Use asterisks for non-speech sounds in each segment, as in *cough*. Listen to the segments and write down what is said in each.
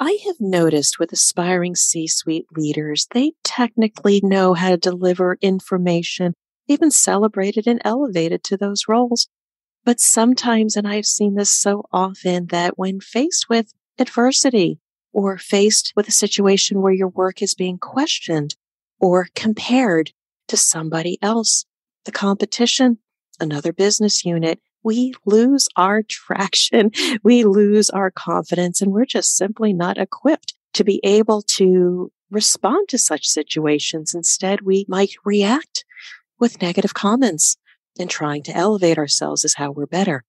I have noticed with aspiring C suite leaders, they technically know how to deliver information. They've celebrated and elevated to those roles. But sometimes, and I've seen this so often, that when faced with adversity or faced with a situation where your work is being questioned or compared to somebody else, the competition, another business unit, we lose our traction. *laughs* We lose our confidence and we're just simply not equipped to be able to respond to such situations. Instead, we might react with negative comments and trying to elevate ourselves as how we're better.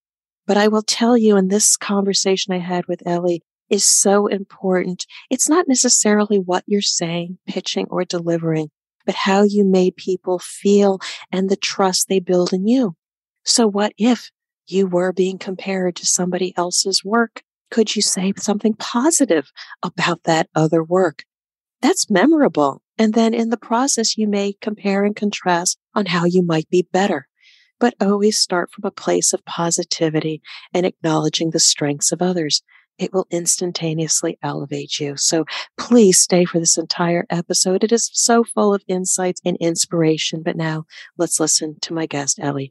But I will tell you in this conversation I had with Eli is so important. It's not necessarily what you're saying, pitching or delivering, but how you made people feel and the trust they build in you. So what if you were being compared to somebody else's work? Could you say something positive about that other work? That's memorable. And then in the process, you may compare and contrast on how you might be better. But always start from a place of positivity and acknowledging the strengths of others. It will instantaneously elevate you. So please stay for this entire episode. It is so full of insights and inspiration. But now let's listen to my guest, Eli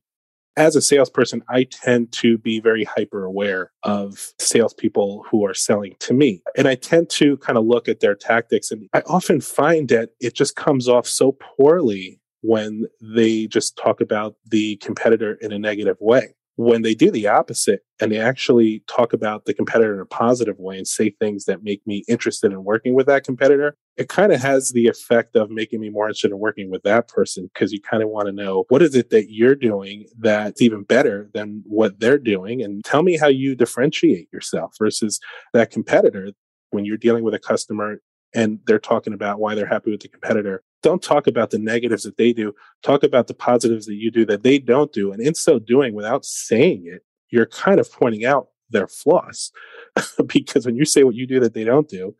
as a salesperson, I tend to be very hyper aware of salespeople who are selling to me. And I tend to kind of look at their tactics. And I often find that it just comes off so poorly when they just talk about the competitor in a negative way when they do the opposite and they actually talk about the competitor in a positive way and say things that make me interested in working with that competitor, it kind of has the effect of making me more interested in working with that person because you kind of want to know what is it that you're doing that's even better than what they're doing? And tell me how you differentiate yourself versus that competitor when you're dealing with a customer and they're talking about why they're happy with the competitor. Don't talk about the negatives that they do. Talk about the positives that you do that they don't do. And in so doing, without saying it, you're kind of pointing out their flaws. *laughs* because when you say what you do that they don't do,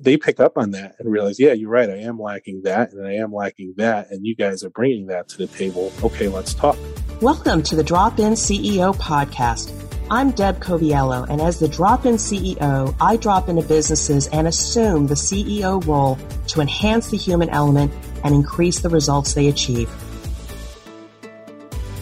they pick up on that and realize, yeah, you're right. I am lacking that and I am lacking that. And you guys are bringing that to the table. Okay, let's talk. Welcome to the Drop In CEO podcast I'm Deb Coviello, and as the drop in CEO, I drop into businesses and assume the CEO role to enhance the human element and increase the results they achieve.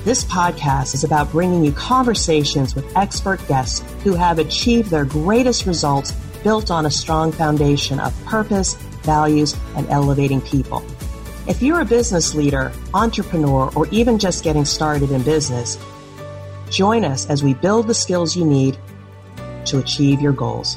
This podcast is about bringing you conversations with expert guests who have achieved their greatest results built on a strong foundation of purpose, values, and elevating people. If you're a business leader, entrepreneur, or even just getting started in business, Join us as we build the skills you need to achieve your goals.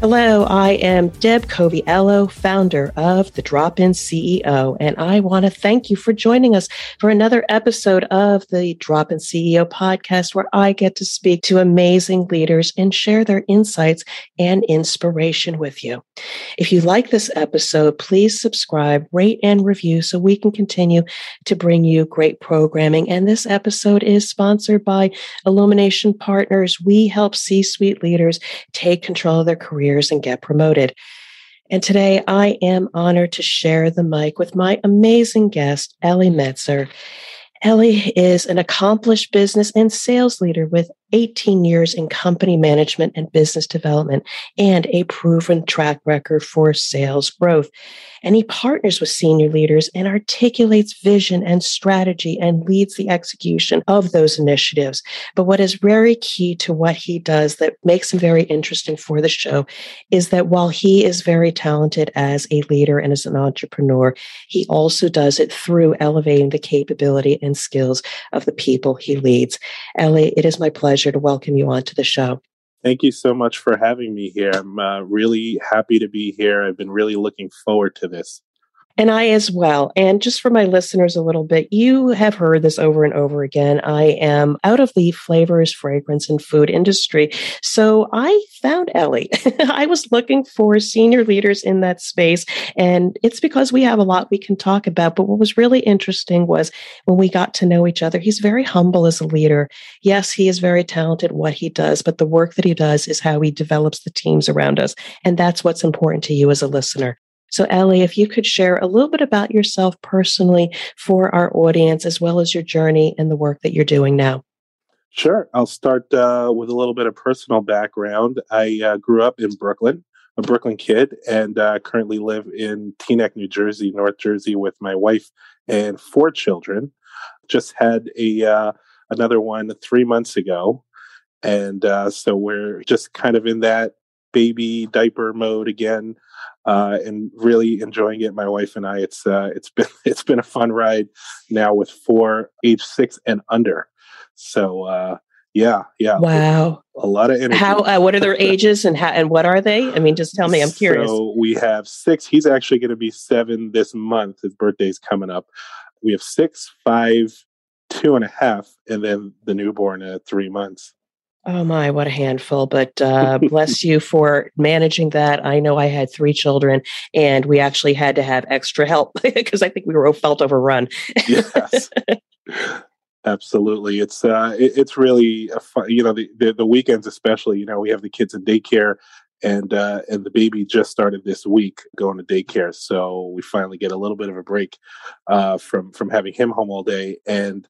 Hello, I am Deb Coviello, founder of the Drop In CEO, and I want to thank you for joining us for another episode of the Drop In CEO podcast, where I get to speak to amazing leaders and share their insights and inspiration with you. If you like this episode, please subscribe, rate, and review so we can continue to bring you great programming. And this episode is sponsored by Illumination Partners. We help C suite leaders take control of their career careers and get promoted. And today I am honored to share the mic with my amazing guest, Eli Menczer. Eli is an accomplished business and sales leader with 18 years in company management and business development and a proven track record for sales growth. And he partners with senior leaders and articulates vision and strategy and leads the execution of those initiatives. But what is very key to what he does that makes him very interesting for the show is that while he is very talented as a leader and as an entrepreneur, he also does it through elevating the capability and skills of the people he leads. Eli, it is my pleasure pleasure to welcome you onto the show. Thank you so much for having me here. I'm uh, really happy to be here. I've been really looking forward to this. And I as well. And just for my listeners a little bit, you have heard this over and over again. I am out of the flavors, fragrance, and food industry. So I found Eli. *laughs* I was looking for senior leaders in that space. And it's because we have a lot we can talk about. But what was really interesting was when we got to know each other, he's very humble as a leader. Yes, he is very talented what he does, but the work that he does is how he develops the teams around us. And that's what's important to you as a listener. So, Eli, if you could share a little bit about yourself personally for our audience, as well as your journey and the work that you're doing now. Sure. I'll start uh, with a little bit of personal background. I uh, grew up in Brooklyn, a Brooklyn kid, and uh, currently live in Teaneck, New Jersey, North Jersey, with my wife and four children. Just had a uh, another one three months ago, and uh, so we're just kind of in that baby diaper mode again uh, and really enjoying it. My wife and I. It's uh, it's *laughs* been it's been a fun ride now with four, age six and under. So uh, yeah, yeah. Wow, a lot of energy. How? Uh, what are their ages and how? And what are they? I mean, just tell me. I'm curious. So we have six. He's actually going to be seven this month. His birthday's coming up. We have six, five, two and a half, and then the newborn at three months. Oh my, what a handful. But uh, bless you for managing that. I know I had three children and we actually had to have extra help *laughs* because I think we were all felt overrun. yes. Absolutely. It's uh it, it's really a fun, you know the, the, the weekends especially, you know, we have the kids in daycare and uh and the baby just started this week going to daycare. So we finally get a little bit of a break uh from from having him home all day and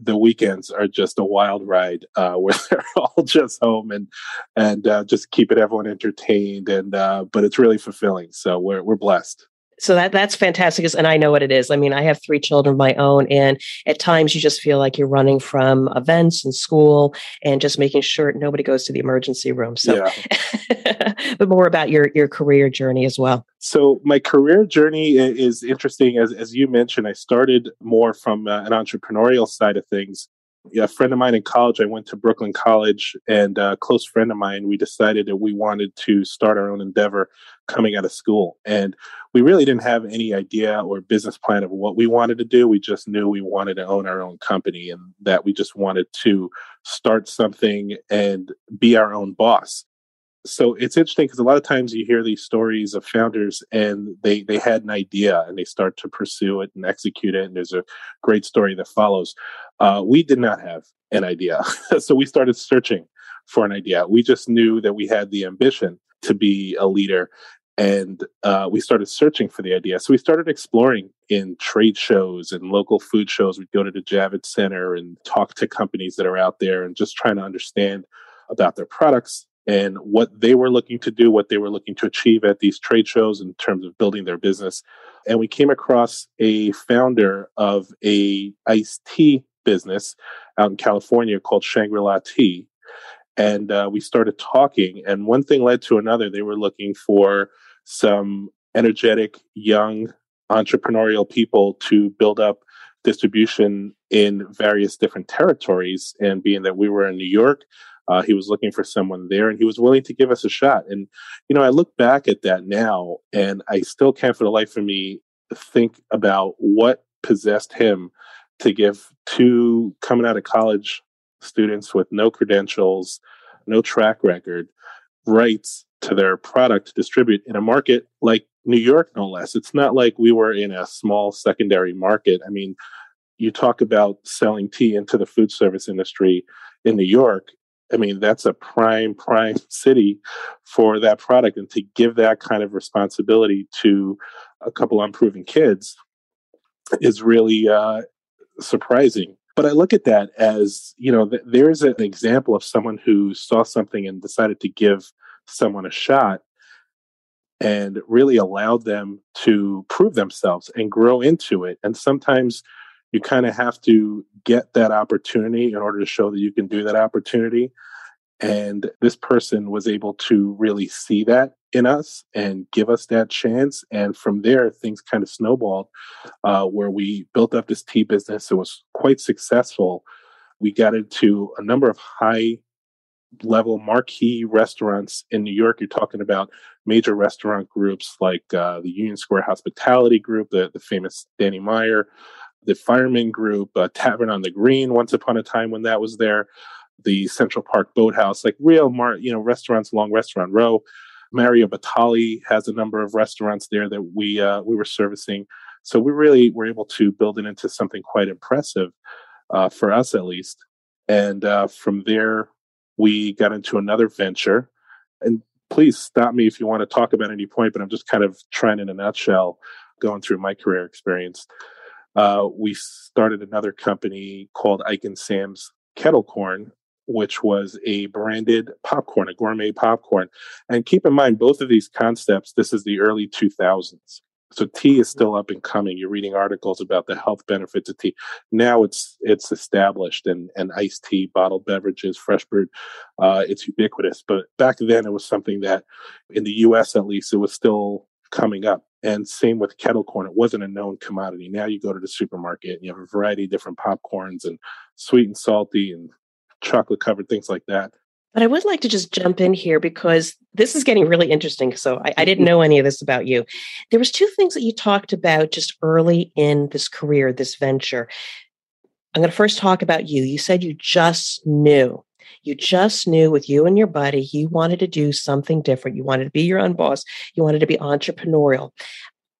the weekends are just a wild ride uh, *laughs* where they're all just home and and uh, just keeping everyone entertained and uh, but it's really fulfilling. So we're we're blessed so that that's fantastic and i know what it is. I mean i have three children of my own and at times you just feel like you're running from events and school and just making sure nobody goes to the emergency room so yeah. *laughs* but more about your your career journey as well. So my career journey is interesting. As as you mentioned i started more from uh, an entrepreneurial side of things a friend of mine in college, I went to Brooklyn College, and a close friend of mine, we decided that we wanted to start our own endeavor coming out of school. And we really didn't have any idea or business plan of what we wanted to do. We just knew we wanted to own our own company and that we just wanted to start something and be our own boss. So it's interesting because a lot of times you hear these stories of founders and they they had an idea and they start to pursue it and execute it and there's a great story that follows. Uh, we did not have an idea, *laughs* so we started searching for an idea. We just knew that we had the ambition to be a leader and uh, we started searching for the idea. So we started exploring in trade shows and local food shows. We'd go to the Javits Center and talk to companies that are out there and just trying to understand about their products and what they were looking to do, what they were looking to achieve at these trade shows in terms of building their business. And we came across a founder of a iced tea business out in California called Shangri-La Tea. And uh, we started talking, and one thing led to another. They were looking for some energetic, young, entrepreneurial people to build up distribution in various different territories. And being that we were in New York, uh, he was looking for someone there and he was willing to give us a shot. And, you know, I look back at that now and I still can't for the life of me think about what possessed him to give two coming out of college students with no credentials, no track record, rights to their product to distribute in a market like New York, no less. It's not like we were in a small secondary market. I mean, you talk about selling tea into the food service industry in New York. I mean, that's a prime, prime *laughs* city for that product. And to give that kind of responsibility to a couple unproven kids is really uh, surprising. But I look at that as, you know, th- there's an example of someone who saw something and decided to give someone a shot and really allowed them to prove themselves and grow into it. And sometimes you kind of have to get that opportunity in order to show that you can do that opportunity. And this person was able to really see that in us and give us that chance. And from there, things kind of snowballed uh, where we built up this tea business. It was quite successful. We got into a number of high level marquee restaurants in New York. You're talking about major restaurant groups like uh, the Union Square Hospitality Group, the, the famous Danny Meyer, the Fireman Group, uh, Tavern on the Green, once upon a time when that was there, the Central Park Boathouse, like real, mar- you know, restaurants along Restaurant Row. Mario Batali has a number of restaurants there that we uh, we were servicing. So we really were able to build it into something quite impressive uh, for us, at least. And uh, from there, we got into another venture. And please stop me if you want to talk about any point, but I'm just kind of trying in a nutshell going through my career experience. Uh, we started another company called Ike and Sam's Kettle Corn, which was a branded popcorn, a gourmet popcorn. And keep in mind, both of these concepts, this is the early 2000s. So tea is still up and coming. You're reading articles about the health benefits of tea. Now it's it's established and and iced tea, bottled beverages, fresh brewed, uh, it's ubiquitous. But back then it was something that in the US at least it was still coming up. And same with kettle corn. It wasn't a known commodity. Now you go to the supermarket and you have a variety of different popcorns and sweet and salty and chocolate covered things like that. But I would like to just jump in here because this is getting really interesting. So I, I, didn't mm-hmm. know any of this about you. There was two things that you talked about just early in this career, this venture. I'm going to first talk about you. You said you just knew. You just knew with you and your buddy, you wanted to do something different. You wanted to be your own boss. You wanted to be entrepreneurial.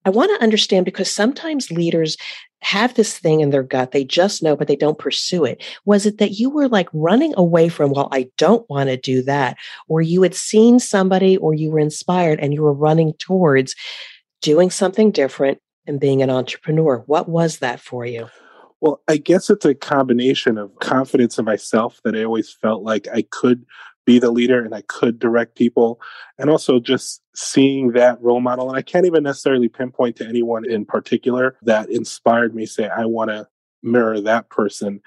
I want to understand because sometimes leaders have this thing in their gut. They just know, but they don't pursue it. Was it that you were like running away from, well, I don't want to do that? Or you had seen somebody or you were inspired and you were running towards doing something different and being an entrepreneur? What was that for you? Well, I guess it's a combination of confidence in myself that I always felt like I could be the leader and I could direct people. And also just seeing that role model. And I can't even necessarily pinpoint to anyone in particular that inspired me, say, I want to mirror that person,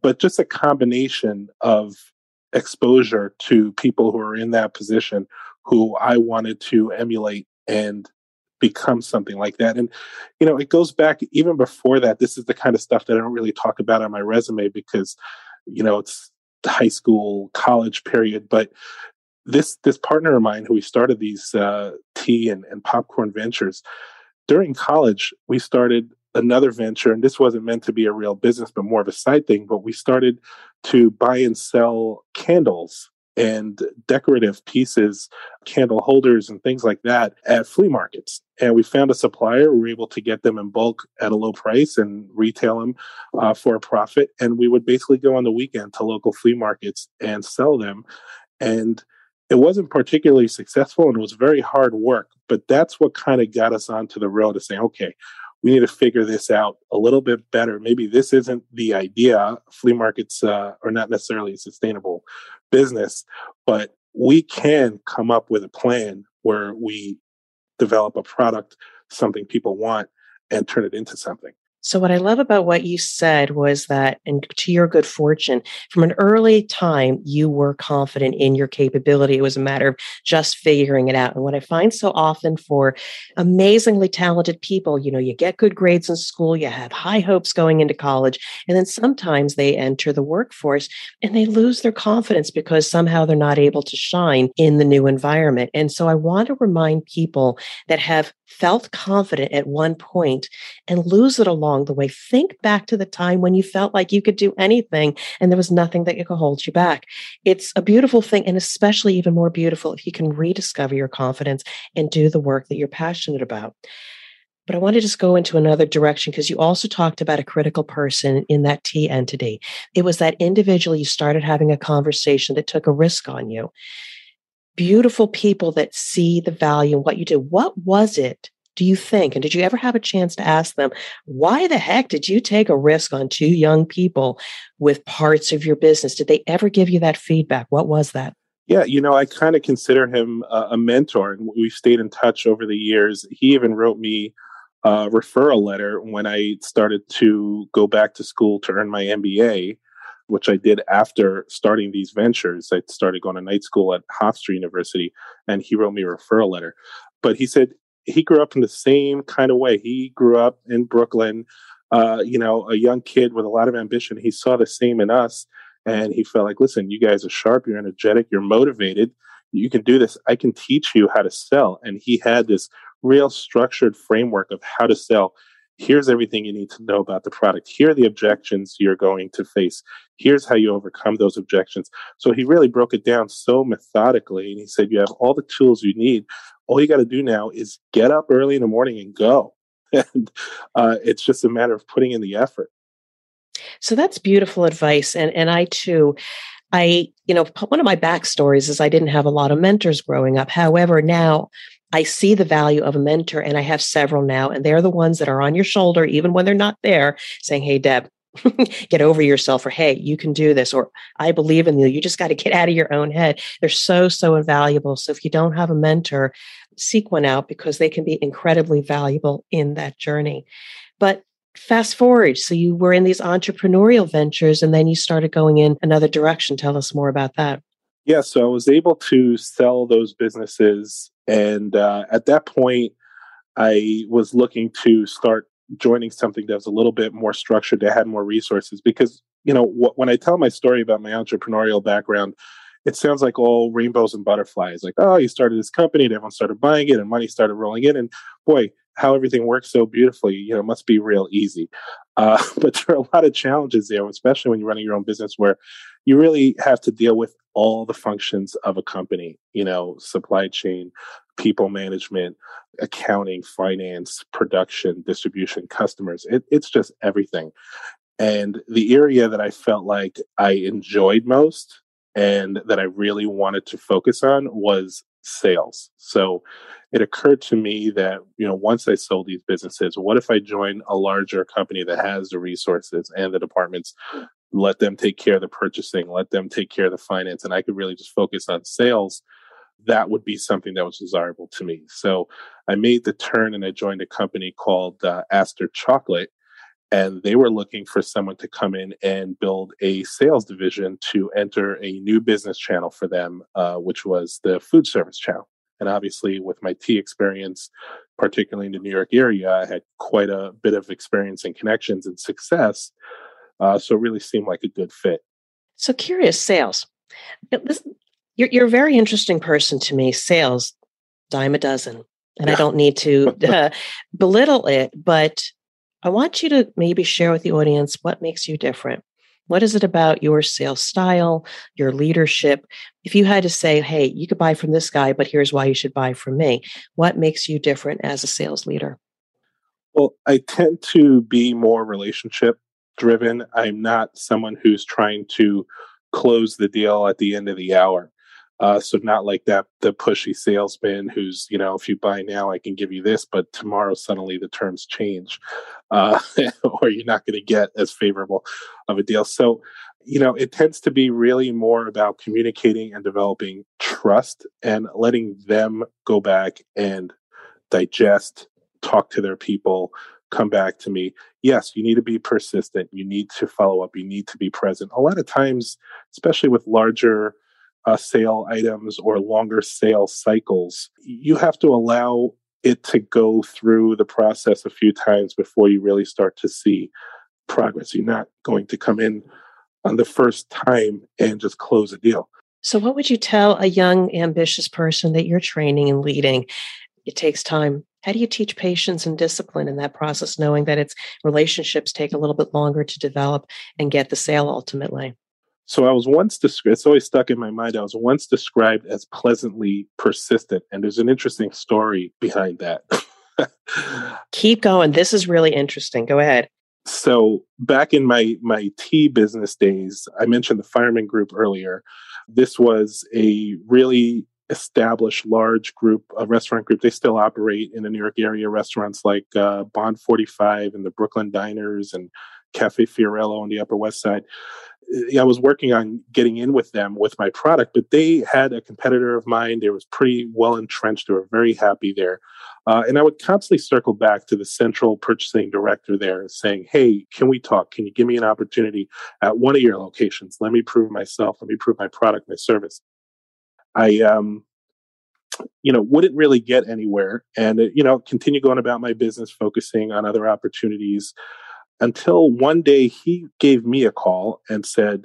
but just a combination of exposure to people who are in that position who I wanted to emulate and become something like that. And, you know, it goes back even before that. This is the kind of stuff that I don't really talk about on my resume because, you know, it's high school, college period. But this this partner of mine who we started these uh, tea and, and popcorn ventures during college, we started another venture, and this wasn't meant to be a real business, but more of a side thing. But we started to buy and sell candles and decorative pieces, candle holders, and things like that at flea markets. And we found a supplier. We were able to get them in bulk at a low price and retail them uh, for a profit. And we would basically go on the weekend to local flea markets and sell them. And it wasn't particularly successful and it was very hard work, but that's what kind of got us onto the road to saying, okay, we need to figure this out a little bit better. Maybe this isn't the idea. Flea markets uh, are not necessarily a sustainable business, but we can come up with a plan where we develop a product, something people want, and turn it into something. So, what I love about what you said was that, and to your good fortune, from an early time, you were confident in your capability. It was a matter of just figuring it out. And what I find so often for amazingly talented people, you know, you get good grades in school, you have high hopes going into college, and then sometimes they enter the workforce and they lose their confidence because somehow they're not able to shine in the new environment. And so, I want to remind people that have felt confident at one point and lose it along the way. Think back to the time when you felt like you could do anything and there was nothing that could hold you back. It's a beautiful thing, and especially even more beautiful if you can rediscover your confidence and do the work that you're passionate about. But I want to just go into another direction because you also talked about a critical person in that tea entity. It was that individual you started having a conversation that took a risk on you beautiful people that see the value in what you do. What was it, do you think? And did you ever have a chance to ask them, why the heck did you take a risk on two young people with parts of your business? Did they ever give you that feedback? What was that? Yeah, you know, I kind of consider him a, a mentor, and we've stayed in touch over the years. He even wrote me a referral letter when I started to go back to school to earn my MBA which I did after starting these ventures. I started going to night school at Hofstra University, and he wrote me a referral letter. But he said he grew up in the same kind of way. He grew up in Brooklyn, uh, you know, a young kid with a lot of ambition. He saw the same in us, and he felt like, listen, you guys are sharp, you're energetic, you're motivated, you can do this. I can teach you how to sell. And he had this real structured framework of how to sell here's everything you need to know about the product. Here are the objections you're going to face. Here's how you overcome those objections. So he really broke it down so methodically. And he said, You have all the tools you need. All you got to do now is get up early in the morning and go. *laughs* And uh, it's just a matter of putting in the effort. So that's beautiful advice. And, and I too, I, you know, one of my backstories is I didn't have a lot of mentors growing up. However, now I see the value of a mentor and I have several now, and they're the ones that are on your shoulder, even when they're not there, saying, Hey, Deb, *laughs* get over yourself or hey you can do this or i believe in you. You just got to get out of your own head. They're so so invaluable. So if you don't have a mentor seek one out because they can be incredibly valuable in that journey. But fast forward so you were in these entrepreneurial ventures and then you started going in another direction. Tell us more about that. Yeah so i was able to sell those businesses and uh, at that point i was looking to start joining something that was a little bit more structured that had more resources because you know wh- when i tell my story about my entrepreneurial background it sounds like all rainbows and butterflies like oh you started this company and everyone started buying it and money started rolling in and boy how everything works so beautifully you know must be real easy. Uh, *laughs* but there are a lot of challenges there especially when you're running your own business where you really have to deal with all the functions of a company you know supply chain people management accounting finance production distribution customers it, it's just everything. And the area that i felt like i enjoyed most and that i really wanted to focus on was sales. So it occurred to me that you know once i sold these businesses what if i join a larger company that has the resources and the departments let them take care of the purchasing let them take care of the finance and i could really just focus on sales that would be something that was desirable to me so i made the turn and i joined a company called uh, Astor chocolate and they were looking for someone to come in and build a sales division to enter a new business channel for them uh, which was the food service channel and obviously, with my tea experience, particularly in the New York area, I had quite a bit of experience and connections and success. Uh, so it really seemed like a good fit. So curious, sales. You're, you're a very interesting person to me. Sales, dime a dozen. And yeah. I don't need to *laughs* uh, belittle it, but I want you to maybe share with the audience what makes you different. What is it about your sales style, your leadership? If you had to say, hey, you could buy from this guy, but here's why you should buy from me, what makes you different as a sales leader? Well, I tend to be more relationship driven. I'm not someone who's trying to close the deal at the end of the hour. Uh, so not like that the pushy salesman who's you know if you buy now I can give you this, but tomorrow suddenly the terms change, uh, *laughs* or you're not going to get as favorable of a deal. So you know it tends to be really more about communicating and developing trust and letting them go back and digest, talk to their people, come back to me. Yes, you need to be persistent. You need to follow up. You need to be present. A lot of times, especially with larger uh, sale items or longer sale cycles, you have to allow it to go through the process a few times before you really start to see progress. You're not going to come in on the first time and just close a deal. So, what would you tell a young, ambitious person that you're training and leading? It takes time. How do you teach patience and discipline in that process, knowing that its relationships take a little bit longer to develop and get the sale ultimately? So I was once described, it's always stuck in my mind. I was once described as pleasantly persistent. And there's an interesting story behind that. *laughs* Keep going. This is really interesting. Go ahead. So back in my my tea business days, I mentioned the fireman group earlier. This was a really established large group, a restaurant group. They still operate in the New York area restaurants like uh, Bond 45 and the Brooklyn Diners and Cafe Fiorello on the Upper West Side. I was working on getting in with them with my product, but they had a competitor of mine. They was pretty well entrenched. They were very happy there. Uh, and I would constantly circle back to the central purchasing director there saying, Hey, can we talk? Can you give me an opportunity at one of your locations? Let me prove myself. Let me prove my product, my service. I, um, you know, wouldn't really get anywhere and, uh, you know, continue going about my business, focusing on other opportunities until one day he gave me a call and said,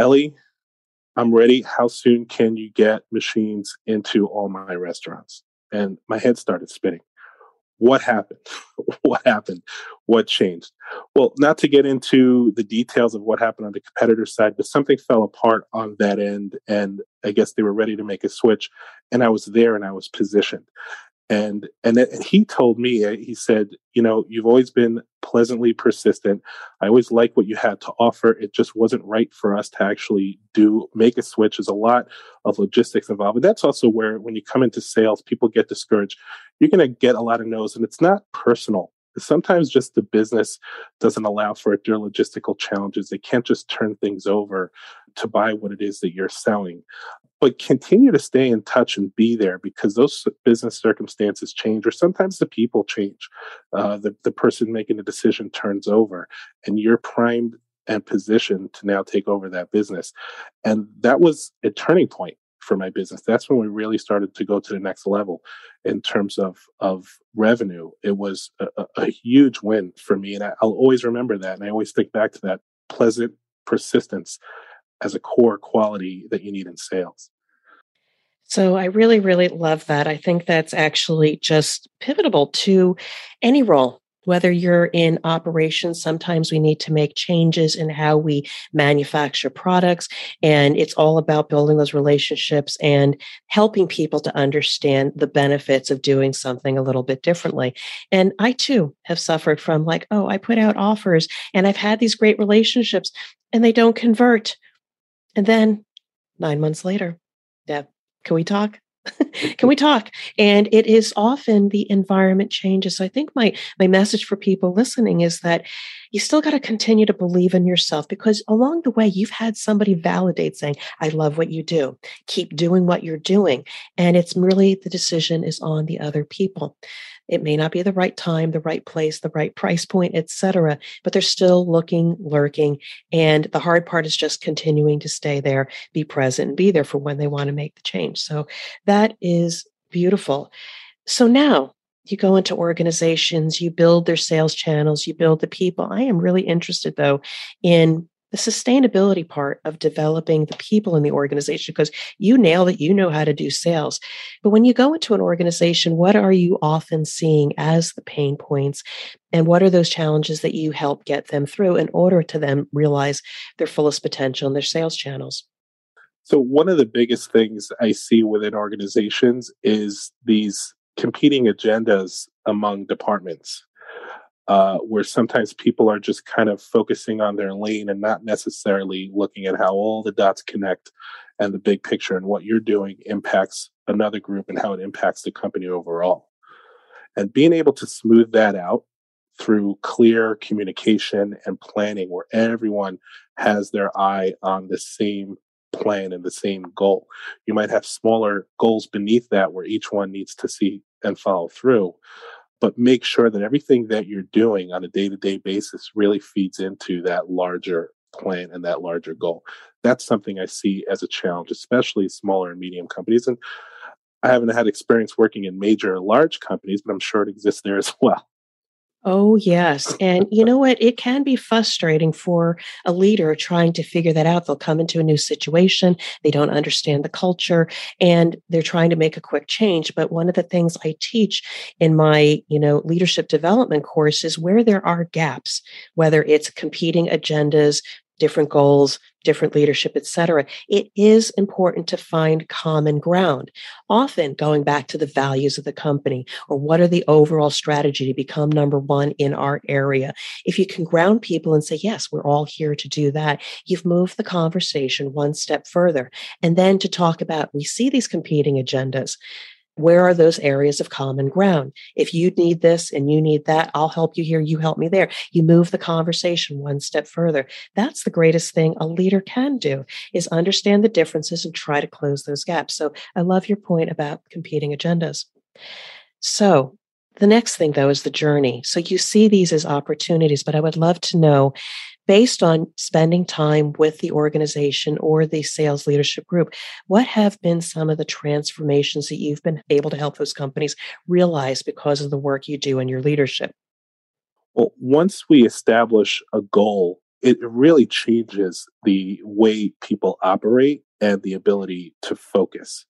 Eli, I'm ready. How soon can you get machines into all my restaurants? And my head started spinning. What happened? *laughs* what happened? What changed? Well, not to get into the details of what happened on the competitor side, but something fell apart on that end. And I guess they were ready to make a switch. And I was there and I was positioned and and, and he told me uh, he said you know you've always been pleasantly persistent. I always liked what you had to offer. It just wasn't right for us to actually do make a switch. There's a lot of logistics involved. And that's also where when you come into sales people get discouraged. You're going to get a lot of no's and it's not personal sometimes just the business doesn't allow for it. There are logistical challenges. They can't just turn things over to buy what it is that you're selling. But continue to stay in touch and be there because those business circumstances change, or sometimes the people change. Uh, the, the person making the decision turns over, and you're primed and positioned to now take over that business. And that was a turning point for my business. That's when we really started to go to the next level in terms of of revenue. It was a, a huge win for me, and I, I'll always remember that. And I always think back to that pleasant persistence as a core quality that you need in sales. So I really, really love that. I think that's actually just pivotal to any role whether you're in operations, sometimes we need to make changes in how we manufacture products. And it's all about building those relationships and helping people to understand the benefits of doing something a little bit differently. And I too have suffered from like, oh, I put out offers and I've had these great relationships and they don't convert. And then nine months later, yeah, can we talk? *laughs* can we talk? And it is often the environment changes. So i think my my message for people listening is that you still got to continue to believe in yourself because along the way you've had somebody validate saying i love what you do. Keep doing what you're doing. And it's really the decision is on the other people it may not be the right time, the right place, the right price point, etc. But they're still looking, lurking. And the hard part is just continuing to stay there, be present, and be there for when they want to make the change. So that is beautiful. So now you go into organizations, you build their sales channels, you build the people. I am really interested though in the sustainability part of developing the people in the organization because you nail it you know how to do sales. But when you go into an organization what are you often seeing as the pain points? And what are those challenges that you help get them through in order to them realize their fullest potential in their sales channels? So one of the biggest things i see within organizations is these competing agendas among departments uh, where sometimes people are just kind of focusing on their lane and not necessarily looking at how all the dots connect and the big picture and what you're doing impacts another group and how it impacts the company overall. And being able to smooth that out through clear communication and planning where everyone has their eye on the same plan and the same goal. You might have smaller goals beneath that where each one needs to see and follow through but make sure that everything that you're doing on a day to day basis really feeds into that larger plan and that larger goal. That's something I see as a challenge, especially smaller and medium companies. And I haven't had experience working in major large companies, but I'm sure it exists there as *laughs* well. Oh, yes. And you know what? It can be frustrating for a leader trying to figure that out. They'll come into a new situation, they don't understand the culture, and they're trying to make a quick change. But one of the things I teach in my, you know, leadership development course is where there are gaps, whether it's competing agendas, different goals, different leadership, etc. It is important to find common ground. Often going back to the values of the company or what are the overall strategy to become number one in our area. If you can ground people and say, yes, we're all here to do that, you've moved the conversation one step further. And then to talk about, we see these competing agendas where are those areas of common ground? If you need this and you need that, I'll help you here, you help me there. You move the conversation one step further. That's the greatest thing a leader can do is understand the differences and try to close those gaps. So I love your point about competing agendas. So the next thing though is the journey. So you see these as opportunities, but I would love to know based on spending time with the organization or the sales leadership group, what have been some of the transformations that you've been able to help those companies realize because of the work you do in your leadership? Well, once we establish a goal, it really changes the way people operate and the ability to focus.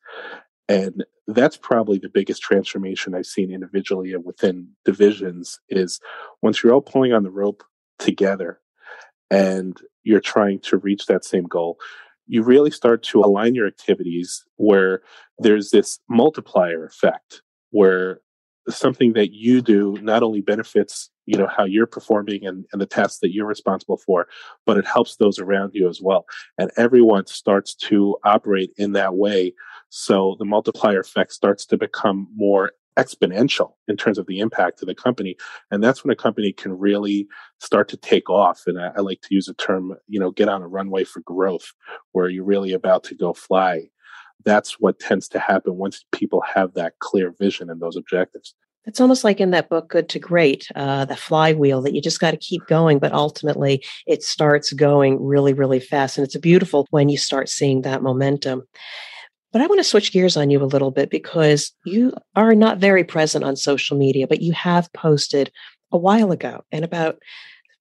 And that's probably the biggest transformation I've seen individually and within divisions is once you're all pulling on the rope together and you're trying to reach that same goal, you really start to align your activities where there's this multiplier effect where something that you do not only benefits you know how you're performing and, and the tasks that you're responsible for but it helps those around you as well. And everyone starts to operate in that way so the multiplier effect starts to become more exponential in terms of the impact to the company. And that's when a company can really start to take off. And I, I like to use a term, you know, get on a runway for growth where you're really about to go fly. That's what tends to happen once people have that clear vision and those objectives. It's almost like in that book, Good to Great, uh, the flywheel that you just got to keep going, but ultimately it starts going really, really fast. And it's beautiful when you start seeing that momentum. But I want to switch gears on you a little bit because you are not very present on social media, but you have posted a while ago and about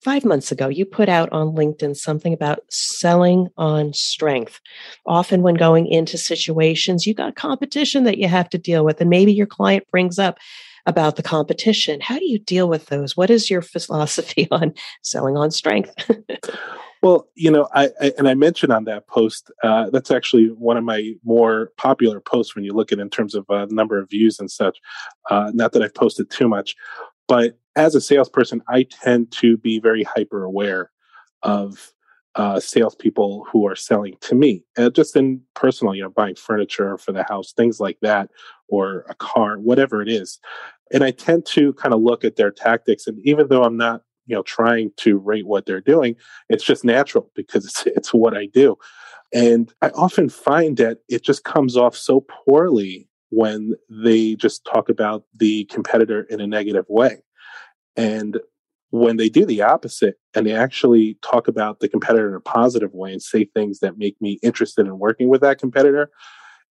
five months ago, you put out on LinkedIn something about selling on strength. Often, when going into situations, you've got competition that you have to deal with, and maybe your client brings up about the competition. How do you deal with those? What is your philosophy *laughs* on selling on strength? Well, you know, I, I, and I mentioned on that post uh, that's actually one of my more popular posts when you look at in terms of uh, number of views and such. Uh, not that I've posted too much, but as a salesperson, I tend to be very hyper aware of uh, salespeople who are selling to me, uh, just in personal, you know, buying furniture for the house, things like that, or a car, whatever it is. And I tend to kind of look at their tactics. And even though I'm not you know trying to rate what they're doing it's just natural because it's, *laughs* it's what i do and i often find that it just comes off so poorly when they just talk about the competitor in a negative way and when they do the opposite and they actually talk about the competitor in a positive way and say things that make me interested in working with that competitor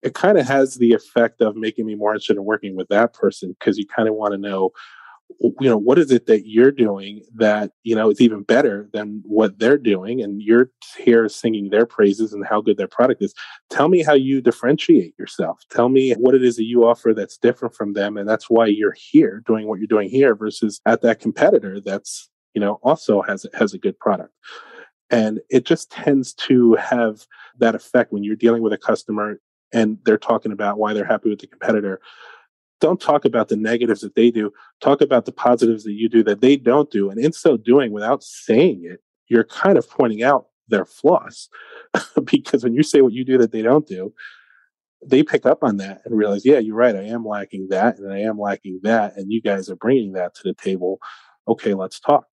it kind of has the effect of making me more interested in working with that person because you kind of want to know you know what is it that you're doing that you know is even better than what they're doing and you're here singing their praises and how good their product is. Tell me how you differentiate yourself. Tell me what it is that you offer that's different from them and that's why you're here doing what you're doing here versus at that competitor that's you know also has has a good product. And it just tends to have that effect when you're dealing with a customer and they're talking about why they're happy with the competitor don't talk about the negatives that they do. Talk about the positives that you do that they don't do. And in so doing, without saying it, you're kind of pointing out their flaws. *laughs* because when you say what you do that they don't do, they pick up on that and realize, yeah, you're right. I am lacking that and I am lacking that. And you guys are bringing that to the table. Okay, let's talk.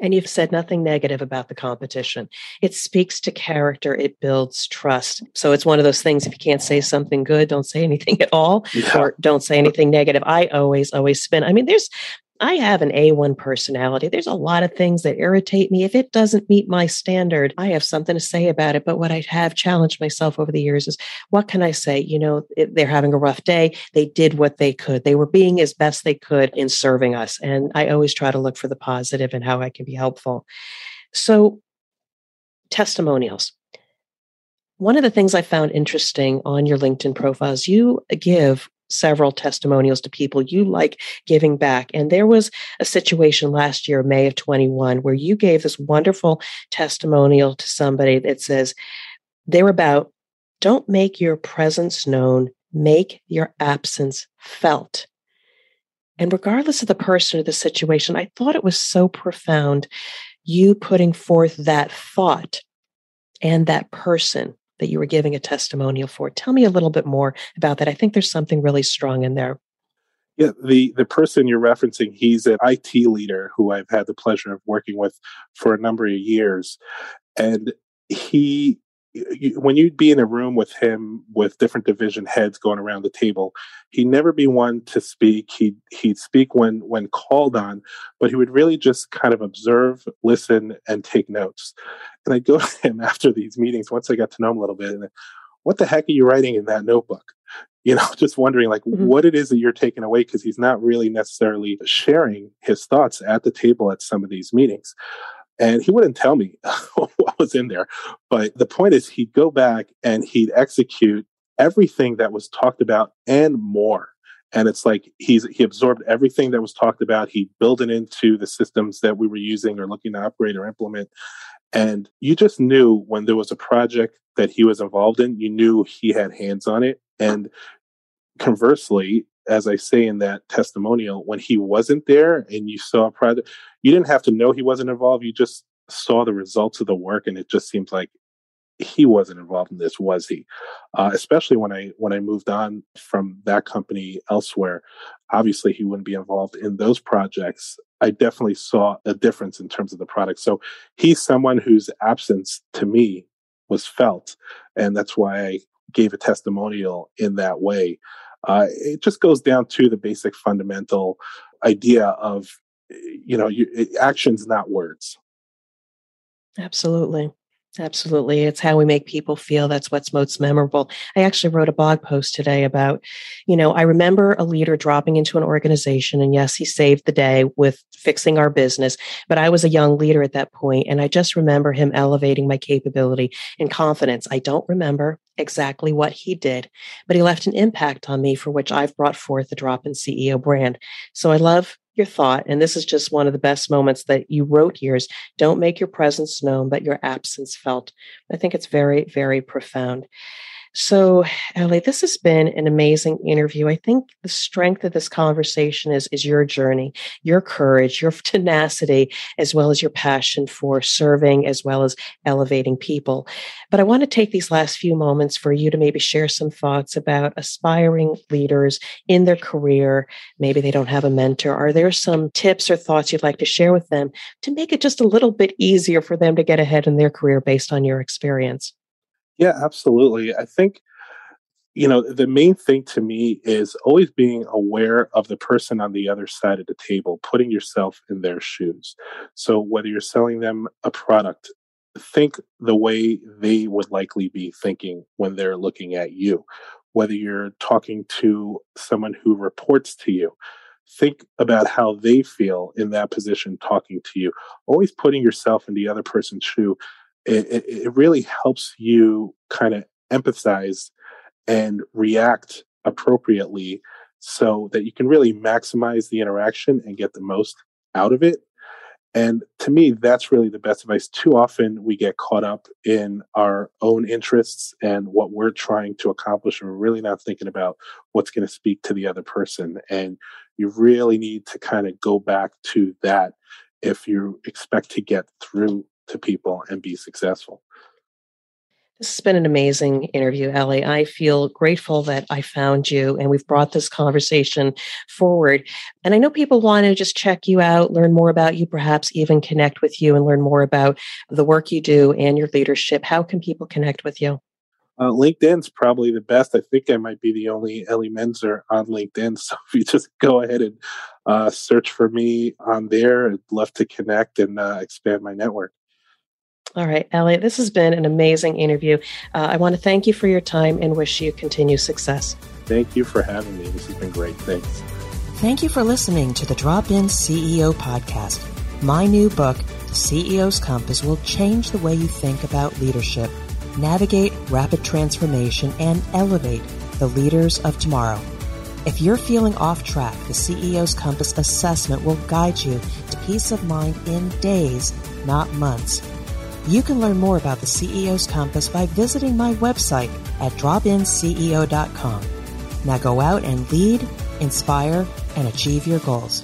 And you've said nothing negative about the competition. It speaks to character, it builds trust. So it's one of those things if you can't say something good, don't say anything at all, yeah. or don't say anything negative. I always, always spin. I mean, there's I have an A1 personality. There's a lot of things that irritate me. If it doesn't meet my standard, I have something to say about it. But what I have challenged myself over the years is what can I say? You know, they're having a rough day. They did what they could. They were being as best they could in serving us. And I always try to look for the positive and how I can be helpful. So, testimonials. One of the things I found interesting on your LinkedIn profile is you give several testimonials to people you like giving back. And there was a situation last year, May of 21, where you gave this wonderful testimonial to somebody that says, they're about don't make your presence known, make your absence felt. And regardless of the person or the situation, I thought it was so profound you putting forth that thought and that person that you were giving a testimonial for. Tell me a little bit more about that. I think there's something really strong in there. Yeah, the the person you're referencing, he's an IT leader who I've had the pleasure of working with for a number of years, and he when you'd be in a room with him with different division heads going around the table, he'd never be one to speak. He'd he'd speak when when called on, but he would really just kind of observe, listen, and take notes. And I'd go *laughs* to him after these meetings once I got to know him a little bit, and what the heck are you writing in that notebook? *laughs* You know, just wondering like mm-hmm. what it is that you're taking away because he's not really necessarily sharing his thoughts at the table at some of these meetings. And he wouldn't tell me *laughs* what was in there. But the point is, he'd go back and he'd execute everything that was talked about and more. And it's like he's he absorbed everything that was talked about. He built it into the systems that we were using or looking to upgrade or implement. And you just knew when there was a project that he was involved in, you knew he had hands on it. And conversely, as I say in that testimonial, when he wasn't there and you saw project, you didn't have to know he wasn't involved. You just saw the results of the work, and it just seems like he wasn't involved in this, was he? Uh, especially when I when I moved on from that company elsewhere, obviously he wouldn't be involved in those projects. I definitely saw a difference in terms of the product. So he's someone whose absence to me was felt, and that's why I gave a testimonial in that way. Uh, it just goes down to the basic fundamental idea of you know you, actions, not words. Absolutely. Absolutely. It's how we make people feel. That's what's most memorable. I actually wrote a blog post today about, you know, I remember a leader dropping into an organization and yes, he saved the day with fixing our business, but I was a young leader at that point and I just remember him elevating my capability and confidence. I don't remember exactly what he did, but he left an impact on me for which I've brought forth the drop in CEO brand. So I love your thought, and this is just one of the best moments that you wrote here is don't make your presence known, but your absence felt. I think it's very, very profound. So, Eli, this has been an amazing interview. I think the strength of this conversation is, is your journey, your courage, your *laughs* tenacity, as well as your passion for serving, as well as elevating people. But I want to take these last few moments for you to maybe share some thoughts about aspiring leaders in their career. Maybe they don't have a mentor. Are there some tips or thoughts you'd like to share with them to make it just a little bit easier for them to get ahead in their career based on your experience? Yeah, absolutely. I think, you know, the main thing to me is always being aware of the person on the other side of the table, putting yourself in their shoes. So whether you're selling them a product, think the way they would likely be thinking when they're looking at you. Whether you're talking to someone who reports to you, think about how they feel in that position talking to you. Always putting yourself in the other person's shoe it, it really helps you kind of empathize and react appropriately so that you can really maximize the interaction and get the most out of it. And to me, that's really the best advice. Too often we get caught up in our own interests and what we're trying to accomplish, and we're really not thinking about what's going to speak to the other person. And you really need to kind of go back to that if you expect to get through to people and be successful. This has been an amazing interview, Eli. I feel grateful that I found you and we've brought this conversation forward. And I know people want to just check you out, learn more about you, perhaps even connect with you and learn more about the work you do and your leadership. How can people connect with you? Uh, LinkedIn's probably the best. I think I might be the only Eli Menczer on LinkedIn. *laughs* So if you just go ahead and uh, search for me on there, I'd love to connect and uh, expand my network. All right, Elliot, this has been an amazing interview. Uh, I want to thank you for your time and wish you continued success. Thank you for having me. This has been great. Thanks. Thank you for listening to the Drop In CEO podcast. My new book, The CEO's Compass, will change the way you think about leadership, navigate rapid transformation, and elevate the leaders of tomorrow. If you're feeling off track, the CEO's Compass assessment will guide you to peace of mind in days, not months. You can learn more about the CEO's Compass by visiting my website at dropinceo.com. Now go out and lead, inspire, and achieve your goals.